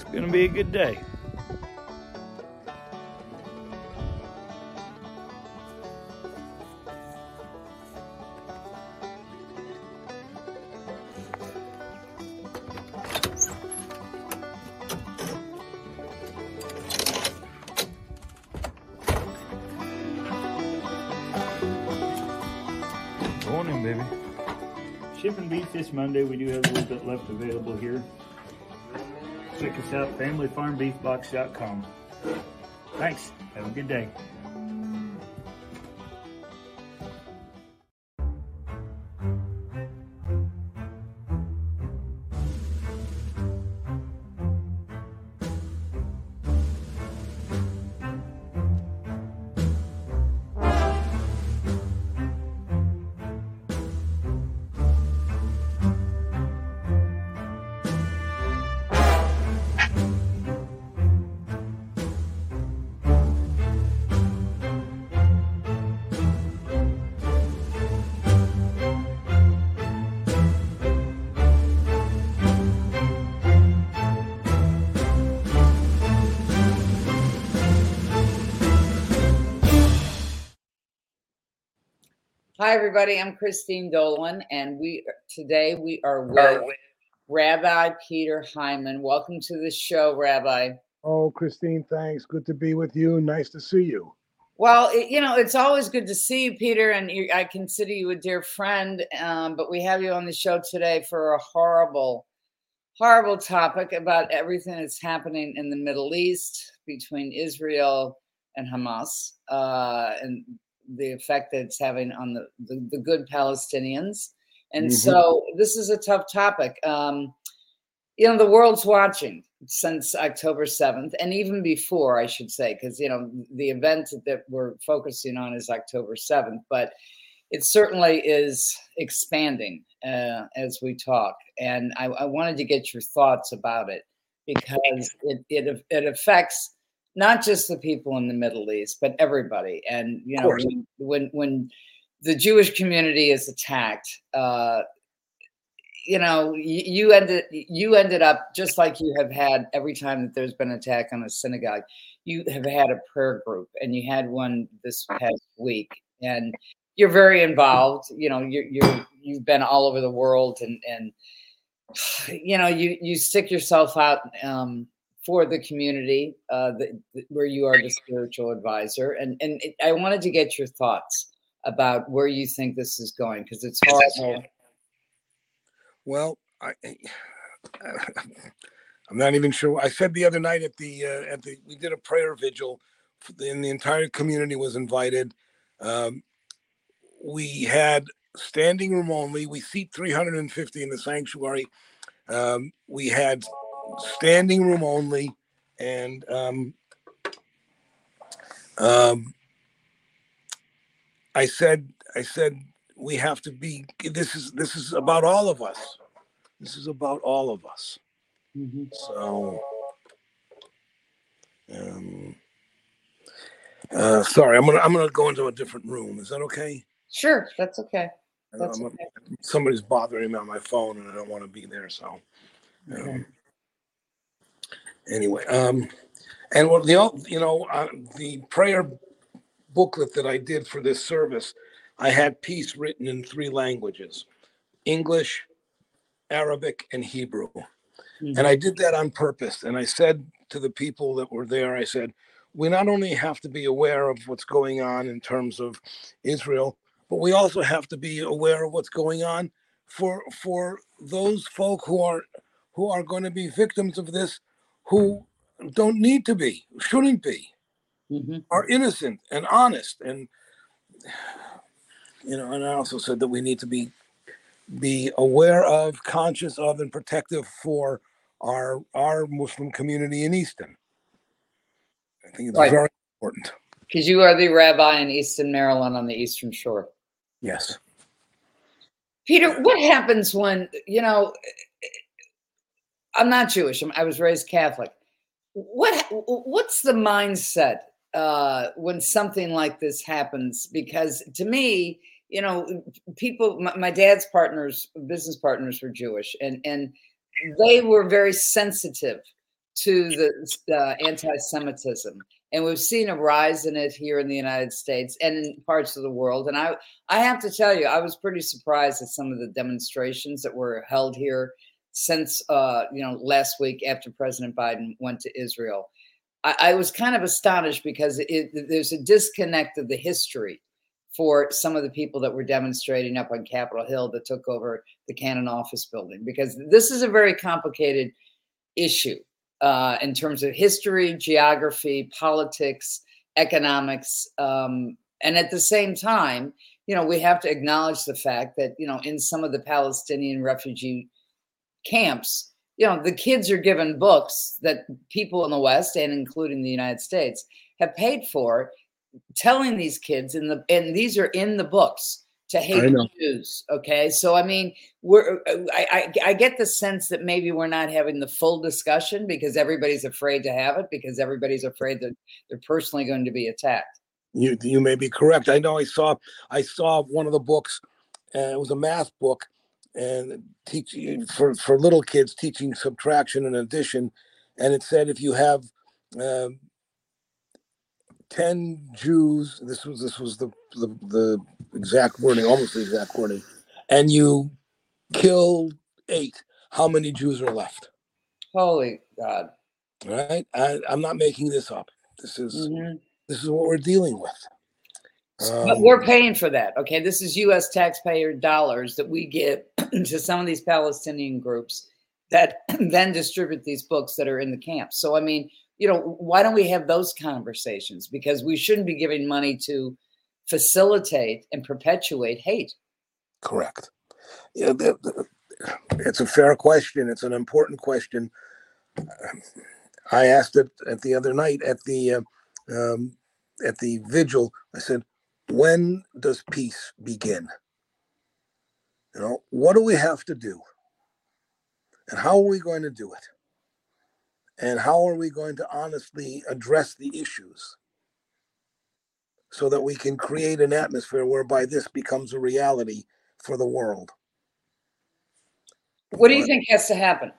It's going to be a good day. Morning, baby. Shipping beef this Monday. We do have a little bit left available here. Check us out, familyfarmbeefbox.com. Thanks. Have a good day. Hi, everybody. I'm Christine Dolan, and we today we are with Rabbi Peter Hyman. Welcome to the show, Rabbi. Oh, Christine, thanks. Good to be with you. Nice to see you. Well, it, you know, it's always good to see you, Peter, and you, I consider you a dear friend. Um, but we have you on the show today for a horrible, horrible topic about everything that's happening in the Middle East between Israel and Hamas, uh, and the effect that it's having on the, the, the good Palestinians. And Mhm. so this is a tough topic. Um, you know, the world's watching since October 7th, and even before, I should say, because, you know, the event that we're focusing on is October 7th, but it certainly is expanding uh, as we talk. And I, I wanted to get your thoughts about it because it, it, it affects not just the people in the Middle East, but everybody. And you know, when when, when the Jewish community is attacked, uh, you know, you, you ended you ended up just like you have had every time that there's been an attack on a synagogue. You have had a prayer group, and you had one this past week, and you're very involved. You know, you're you're you've been all over the world, and and you know, you you stick yourself out. Um, for the community uh, the, the- where you are the spiritual advisor. And, and it, I wanted to get your thoughts about where you think this is going because it's horrible. Well, I, I'm not even sure. I said the other night at the uh, at the we did a prayer vigil, and the entire community was invited. Um, we had standing room only. We seat 350 in the sanctuary. Um, we had standing room only, and um, um, I said, I said, we have to be. This is this is about all of us. This is about all of us. Mhm. So, um, uh, sorry, I'm gonna I'm gonna go into a different room. Is that okay? Sure, that's okay. That's okay. Somebody's bothering me on my phone, and I don't want to be there. So, um, Okay. Anyway, um, and what the you know uh, the prayer booklet that I did for this service, I had peace written in three languages: English, Arabic, and Hebrew. And I did that on purpose. And I said to the people that were there, I said, we not only have to be aware of what's going on in terms of Israel, but we also have to be aware of what's going on for for those folk who are who are going to be victims of this, who don't need to be, shouldn't be, Mhm. are innocent and honest. And you know, and I also said that we need to be be aware of, conscious of, and protective for our our Muslim community in Easton. I think it's Right. very important. Because you are the rabbi in Easton, Maryland, on the Eastern Shore. Yes. Peter, what happens when you know? I'm not Jewish. I'm, was raised Catholic. What what's the mindset uh, when something like this happens? Because to me, you know, people. My, my dad's partners, business partners, were Jewish, and and they were very sensitive to the uh, anti-Semitism, and we've seen a rise in it here in the United States and in parts of the world. And I, I have to tell you, I was pretty surprised at some of the demonstrations that were held here since, uh, you know, last week after President Biden went to Israel. I, I was kind of astonished because it, there's a disconnect of the history for some of the people that were demonstrating up on Capitol Hill that took over the Cannon office building, because this is a very complicated issue uh, in terms of history, geography, politics, economics. Um, and at the same time, you know, we have to acknowledge the fact that, you know, in some of the Palestinian refugee camps, you know, the kids are given books that people in the West and including the United States have paid for, telling these kids in the and these are in the books to hate Jews. Okay, so I mean, we're I, I, I get the sense that maybe we're not having the full discussion because everybody's afraid to have it because everybody's afraid that they're personally going to be attacked. You you may be correct. I know I saw I saw one of the books, and it was a math book, and teaching for for little kids teaching subtraction and addition, and it said if you have. Um, 10 Jews, this was this was the, the the exact wording, almost the exact wording, and you kill eight, how many Jews are left? Holy God. Right? I, I'm not making this up. This is mm-hmm. this is what we're dealing with. Um, but we're paying for that. Okay. This is US taxpayer dollars that we give to some of these Palestinian groups that then distribute these books that are in the camps. So I mean, you know, why don't we have those conversations? Because we shouldn't be giving money to facilitate and perpetuate hate. Correct. Yeah, it's a fair question. It's an important question. I asked it at the other night at the uh, um, at the vigil. I said, "When does peace begin? You know, what do we have to do, and how are we going to do it?" And how are we going to honestly address the issues so that we can create an atmosphere whereby this becomes a reality for the world? What do you think has to happen?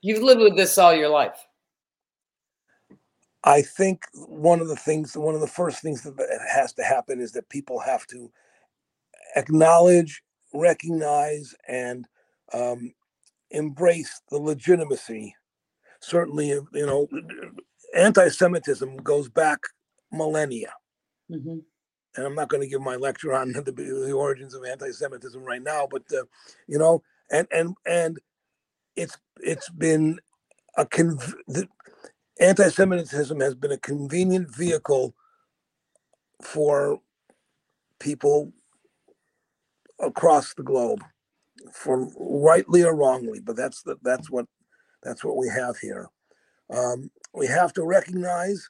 You've lived with this all your life. I think one of the things, one of the first things that has to happen is that people have to acknowledge, recognize, and um, embrace the legitimacy. Certainly, you know, anti-Semitism goes back millennia. Mm-hmm. And I'm not going to give my lecture on the, the origins of anti-Semitism right now, but uh, you know, and and and it's it's been a conv- the, anti-Semitism has been a convenient vehicle for people across the globe for rightly or wrongly, but that's the, that's what that's what we have here. Um, we have to recognize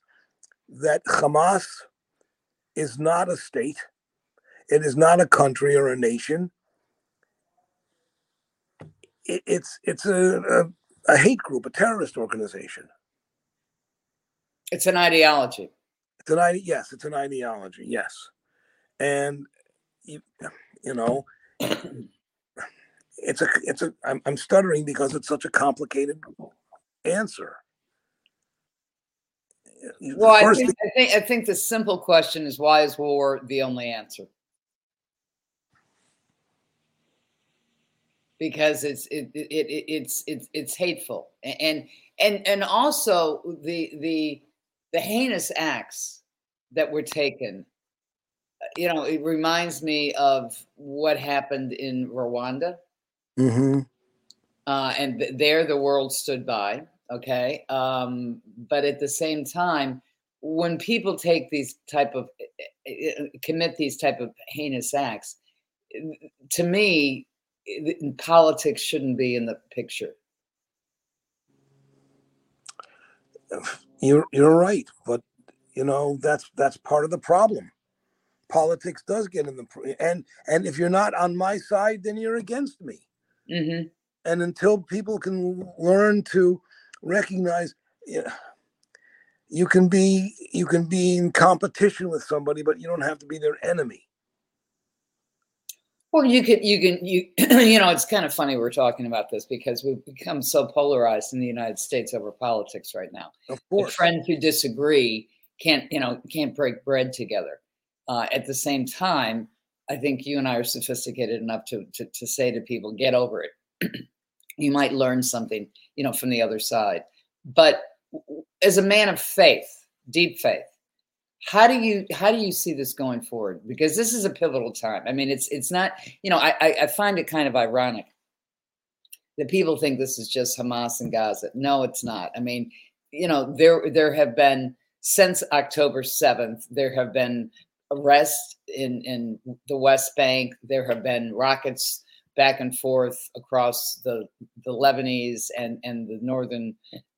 that Hamas is not a state. It is not a country or a nation. It, it's it's a, a, a hate group, a terrorist organization. It's an ideology. It's an ide- yes, it's an ideology. Yes, and you, you know it's a it's a I'm, I'm stuttering because it's such a complicated answer well I think, I think i think the simple question is why is war the only answer because it's it, it, it it's it's it's hateful and and and also the the the heinous acts that were taken you know it reminds me of what happened in rwanda Mm-hmm. Uh, and th- there the world stood by. Okay. Um, but at the same time, when people take these type of eh, eh, eh, commit these type of heinous acts, to me, politics shouldn't be in the picture. You're you're right, but you know that's that's part of the problem. Politics does get in the and and if you're not on my side, then you're against me. Mm-hmm. And until people can learn to recognize, yeah, you can be you can be in competition with somebody, but you don't have to be their enemy. Well, you could, you can, you, you know, it's kind of funny we're talking about this because we've become so polarized in the United States over politics right now. Of The course. friends who disagree can't, you know, can't break bread together. Uh, at the same time, I think you and I are sophisticated enough to to, to say to people, get over it. you might learn something, you know, from the other side. But as a man of faith, deep faith, how do you how do you see this going forward? Because this is a pivotal time. I mean, it's it's not, you know, I I, find it kind of ironic that people think this is just Hamas and Gaza. No, it's not. I mean, you know, there there have been since October 7th, there have been arrests in in the West Bank. There have been rockets back and forth across the the Lebanese and and the northern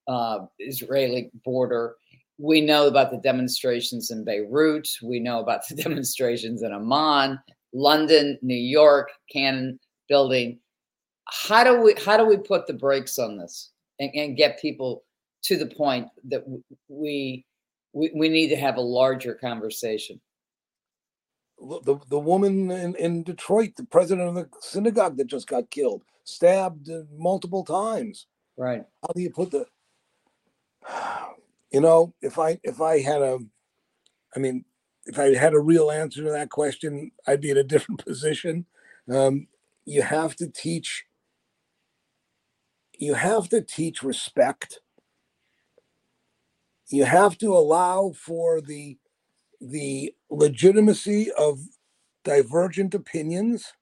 uh, Israeli border. We know about the demonstrations in Beirut. We know about the demonstrations in Amman, London, New York, Cannon building. How do we how do we put the brakes on this and, and get people to the point that we, we we need to have a larger conversation? the the woman in, in Detroit, the president of the synagogue that just got killed, stabbed multiple times. Right. How do you put the? You know, if I if I had a, I mean, if I had a real answer to that question, I'd be in a different position. Um, you have to teach. You have to teach respect. You have to allow for the the legitimacy of divergent opinions.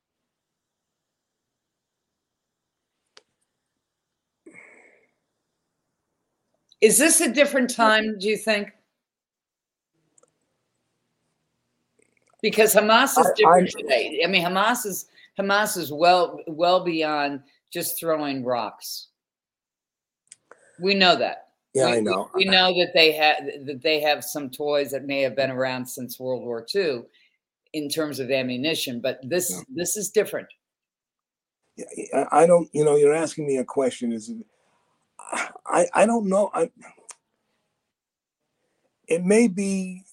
Is this a different time, do you think? Because Hamas is different I'm- today. I mean, Hamas is Hamas is well well beyond just throwing rocks. We know that. Yeah, we, I know. We, know that they have that they have some toys that may have been around since World War II in terms of ammunition, but this Yeah. this is different. Yeah, I I don't. You know, you're asking me a question. Is I I don't know. I it may be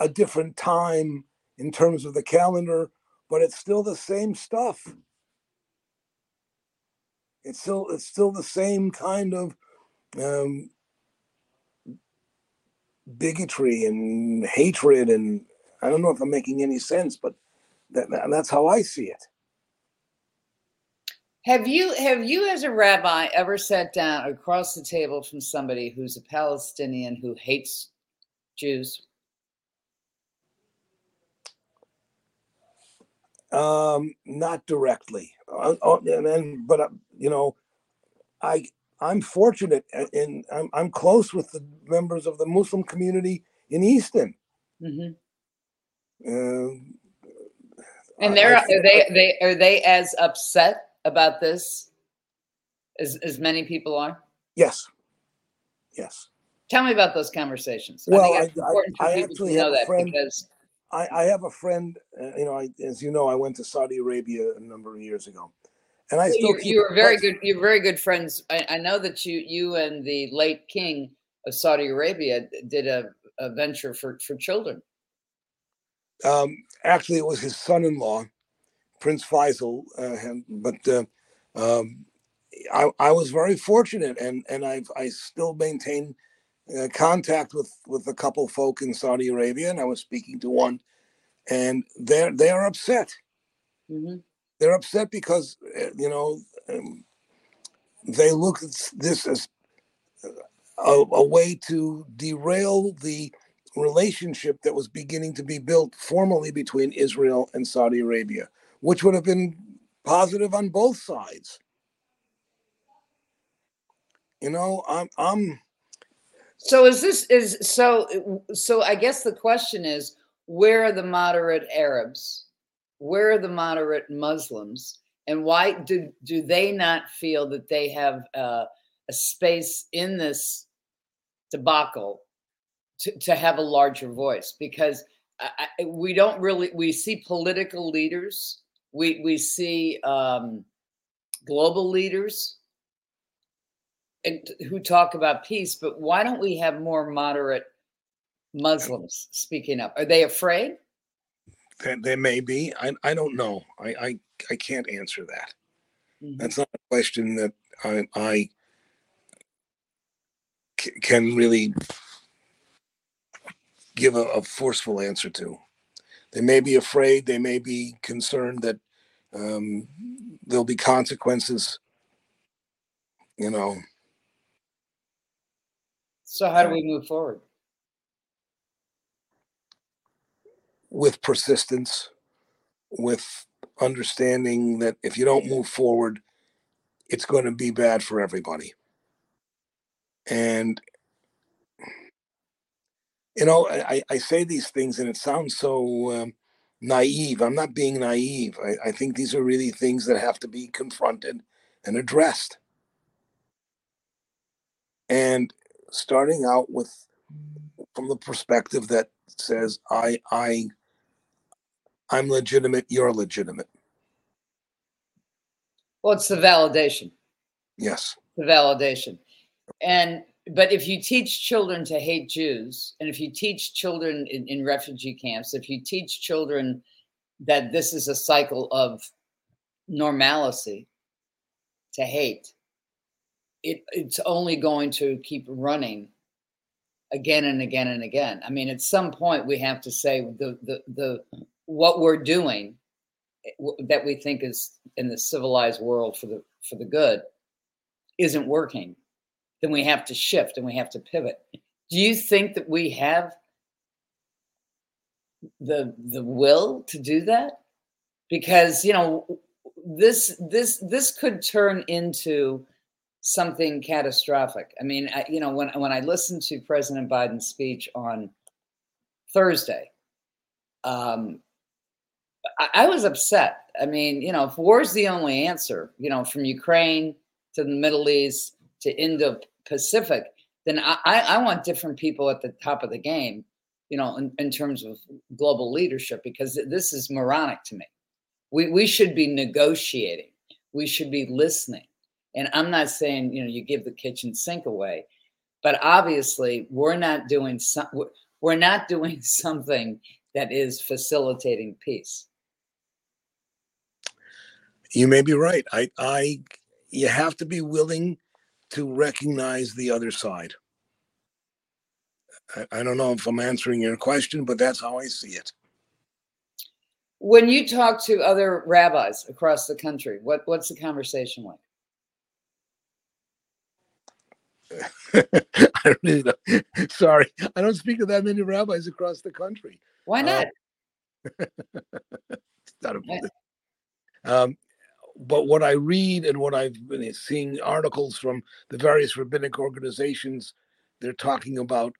a different time in terms of the calendar, but it's still the same stuff. It's still it's still the same kind of um, bigotry and hatred, and I don't know if I'm making any sense, but that, that's how I see it. Have you have you as a rabbi ever sat down across the table from somebody who's a Palestinian who hates Jews? Um, not directly, uh, uh, and but uh, you know, I I'm fortunate, and I'm I'm close with the members of the Muslim community in Easton. hmm Um, And they're I are they they are they as upset about this as as many people are? yes, yes. Tell me about those conversations. Well, I I- I- I actually know have a that friend- because I, I have a friend, uh, you know, I, as you know, I went to Saudi Arabia a number of years ago, and I still you, were very good. You're very good friends. I, I know that you you and the late king of Saudi Arabia did a, a venture for for children. Um, actually, it was his son-in-law, Prince Faisal. Uh, and- but uh, um, I, I was very fortunate, and and I I still maintain uh, contact with with a couple folk in Saudi Arabia, and I was speaking to one, and they're they are upset. hmm They're upset because uh, you know um, they look at this as a, a way to derail the relationship that was beginning to be built formally between Israel and Saudi Arabia, which would have been positive on both sides. You know, I'm I'm So is this is so so I guess the question is where are the moderate Arabs? Where are the moderate Muslims? And why do do they not feel that they have uh, a space in this debacle to, to have a larger voice? Because I, we don't really we see political leaders, we we see um, global leaders and who talk about peace, but why don't we have more moderate Muslims speaking up? Are they afraid? There, there may be. I, I don't know. I, I, I can't answer that. Mhm. That's not a question that I, I c- can really give a, a forceful answer to. They may be afraid. They may be concerned that um, there'll be consequences. You know, So how do we move forward? with persistence, with understanding that if you don't move forward, it's going to be bad for everybody. And you know, I, I say these things and it sounds so um, naive. I'm not being naive. I, I think these are really things that have to be confronted and addressed. And starting out with from the perspective that says, I, I, I'm legitimate, you're legitimate. Well, it's the validation. Yes. the validation. And but if you teach children to hate Jews, and if you teach children in, in refugee camps, if you teach children that this is a cycle of normalcy to hate, it, it's only going to keep running again and again and again. I mean, at some point we have to say the the the what we're doing eh, that we think is in the civilized world for the for the good isn't working, then we have to shift and we have to pivot. Do you think that we have the the will to do that? Because you know this this this could turn into something catastrophic. I mean, I, you know, when when I listened to President Biden's speech on Thursday, um, I, I was upset. I mean, you know, if war's the only answer, you know, from Ukraine to the Middle East to Indo Pacific, then I, I want different people at the top of the game, you know, in, in terms of global leadership, because this is moronic to me. We we should be negotiating. We should be listening. And I'm not saying, you know, you give the kitchen sink away, but obviously we're not doing some, we're not doing something that is facilitating peace. You may be right. I, I, you have to be willing to recognize the other side. I, I don't know if I'm answering your question, but that's how I see it. When you talk to other rabbis across the country, what, what's the conversation like? I really don't. Sorry, I don't speak to that many rabbis across the country. Why not? It's not a- um, but what I read and what I've been seeing articles from the various rabbinic organizations, they're talking about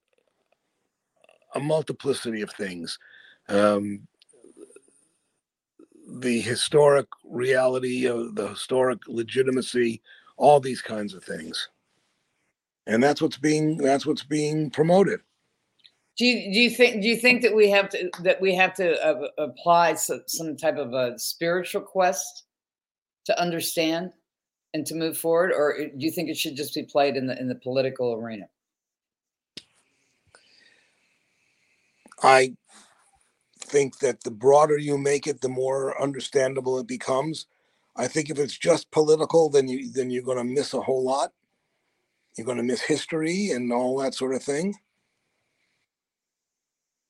a multiplicity of things. Um, the historic reality of the historic legitimacy, all these kinds of things. And that's what's being that's what's being promoted. Do you, do you think do you think that we have to that we have to uh, apply some, some type of a spiritual quest to understand and to move forward, or do you think it should just be played in the in the political arena? I think that the broader you make it, the more understandable it becomes. I think if it's just political, then you then you're going to miss a whole lot. You're going to miss history and all that sort of thing.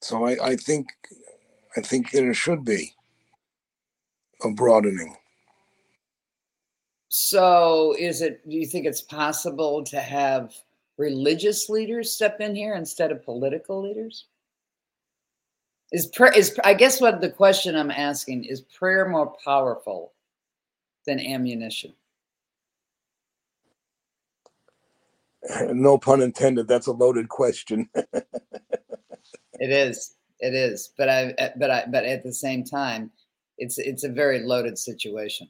So I, I think I think there should be a broadening. So, is it? Do you think it's possible to have religious leaders step in here instead of political leaders? Is prayer is I guess what the question I'm asking is prayer more powerful than ammunition? No pun intended. That's a loaded question. It is. It is. But I but I but at the same time, it's it's a very loaded situation.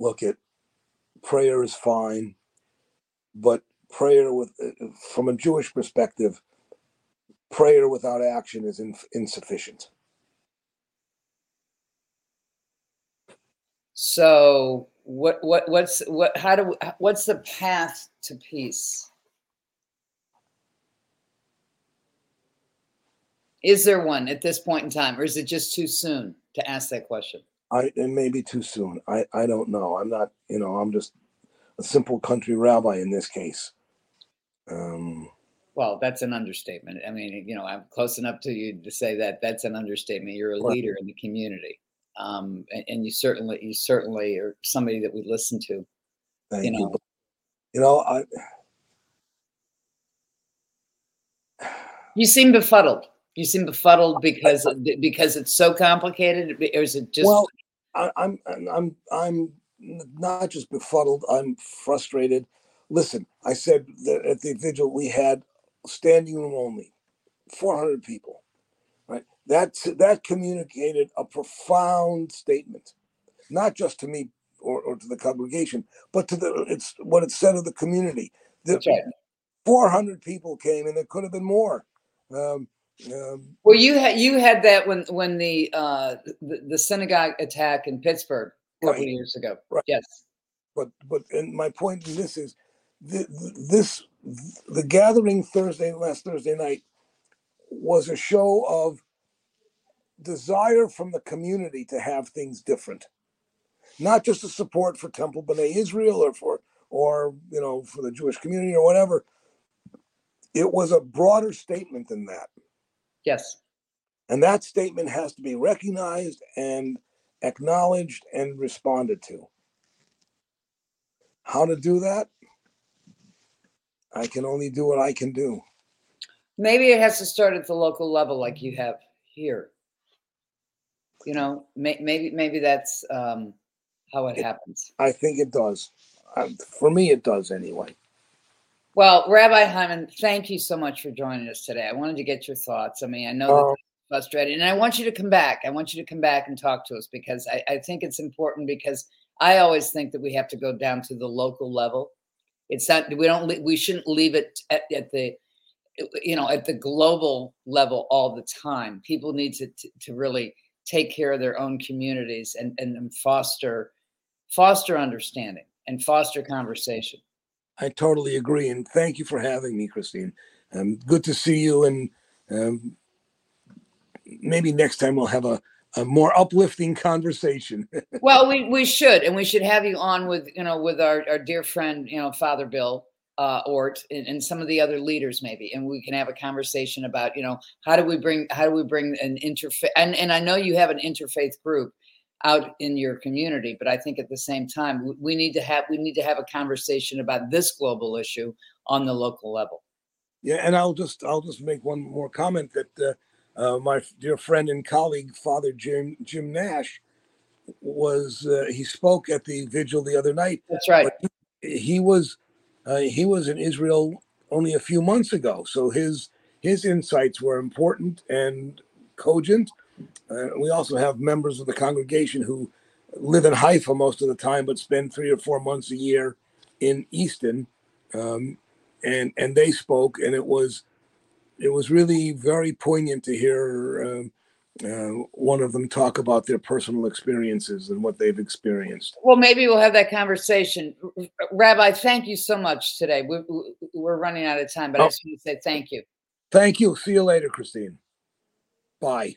Look at prayer is fine, but prayer with uh, from a Jewish perspective, prayer without action is in, insufficient. So what what what's what how do what's the path to peace? Is there one at this point in time, or is it just too soon to ask that question? I it may be too soon. I I don't know. I'm not. You know, I'm just a simple country rabbi in this case. Um, well, that's an understatement. I mean, you know, I'm close enough to you to say that that's an understatement. You're a leader in the community, um, and, and, you certainly, you certainly are somebody that we listen to. Thank you. Know. You know, I. You seem befuddled. You seem befuddled because because it's so complicated, or is it just? Well, I, I'm I'm I'm not just befuddled. I'm frustrated. Listen, I said that at the vigil we had standing room only, 400 people. Right. That that communicated a profound statement, not just to me or, or to the congregation, but to the it's what it said of the community. The, right. 400 people came, and there could have been more. Um, um, well, you had you had that when when the uh, the, the synagogue attack in Pittsburgh a couple right. years ago. Right. Yes. But but and my point in this is the, this the gathering Thursday last Thursday night was a show of desire from the community to have things different, not just a support for Temple B'nai Israel or for or you know for the Jewish community or whatever. It was a broader statement than that. Yes. And that statement has to be recognized and acknowledged and responded to. How to do that? I can only do what I can do. Maybe it has to start at the local level, like you have here. You know, may, maybe maybe that's um, how it, it, happens. I think it does. Um, for me, it does anyway. Well, Rabbi Hyman, thank you so much for joining us today. I wanted to get your thoughts. I mean, I know that um, frustrated, and I want you to come back. I want you to come back and talk to us because I, I think it's important because I always think that we have to go down to the local level. It's not we don't we shouldn't leave it at, at the you know at the global level all the time. People need to, to to really take care of their own communities and and foster foster understanding and foster conversation. I totally agree, and thank you for having me, Christine. Um, good to see you, and um, maybe next time we'll have a, a more uplifting conversation. well, we we should, and we should have you on with you know with our, our dear friend you know Father Bill uh, Ort and, and some of the other leaders maybe, and we can have a conversation about you know how do we bring how do we bring an interfaith and and I know you have an interfaith group out in your community but i think at the same time we need to have we need to have a conversation about this global issue on the local level. Yeah and i'll just i'll just make one more comment that uh, uh, my dear friend and colleague father jim jim nash was uh, he spoke at the vigil the other night. That's right. He, he, was uh, he was in israel only a few months ago so his his insights were important and cogent uh, we also have members of the congregation who live in Haifa most of the time, but spend three or four months a year in Easton, um, and and they spoke, and it was it was really very poignant to hear um, uh, one of them talk about their personal experiences and what they've experienced. Well, maybe we'll have that conversation. Rabbi, thank you so much today. We, are running out of time, but oh. I just want to say thank you. Thank you. See you later, Christine. Bye.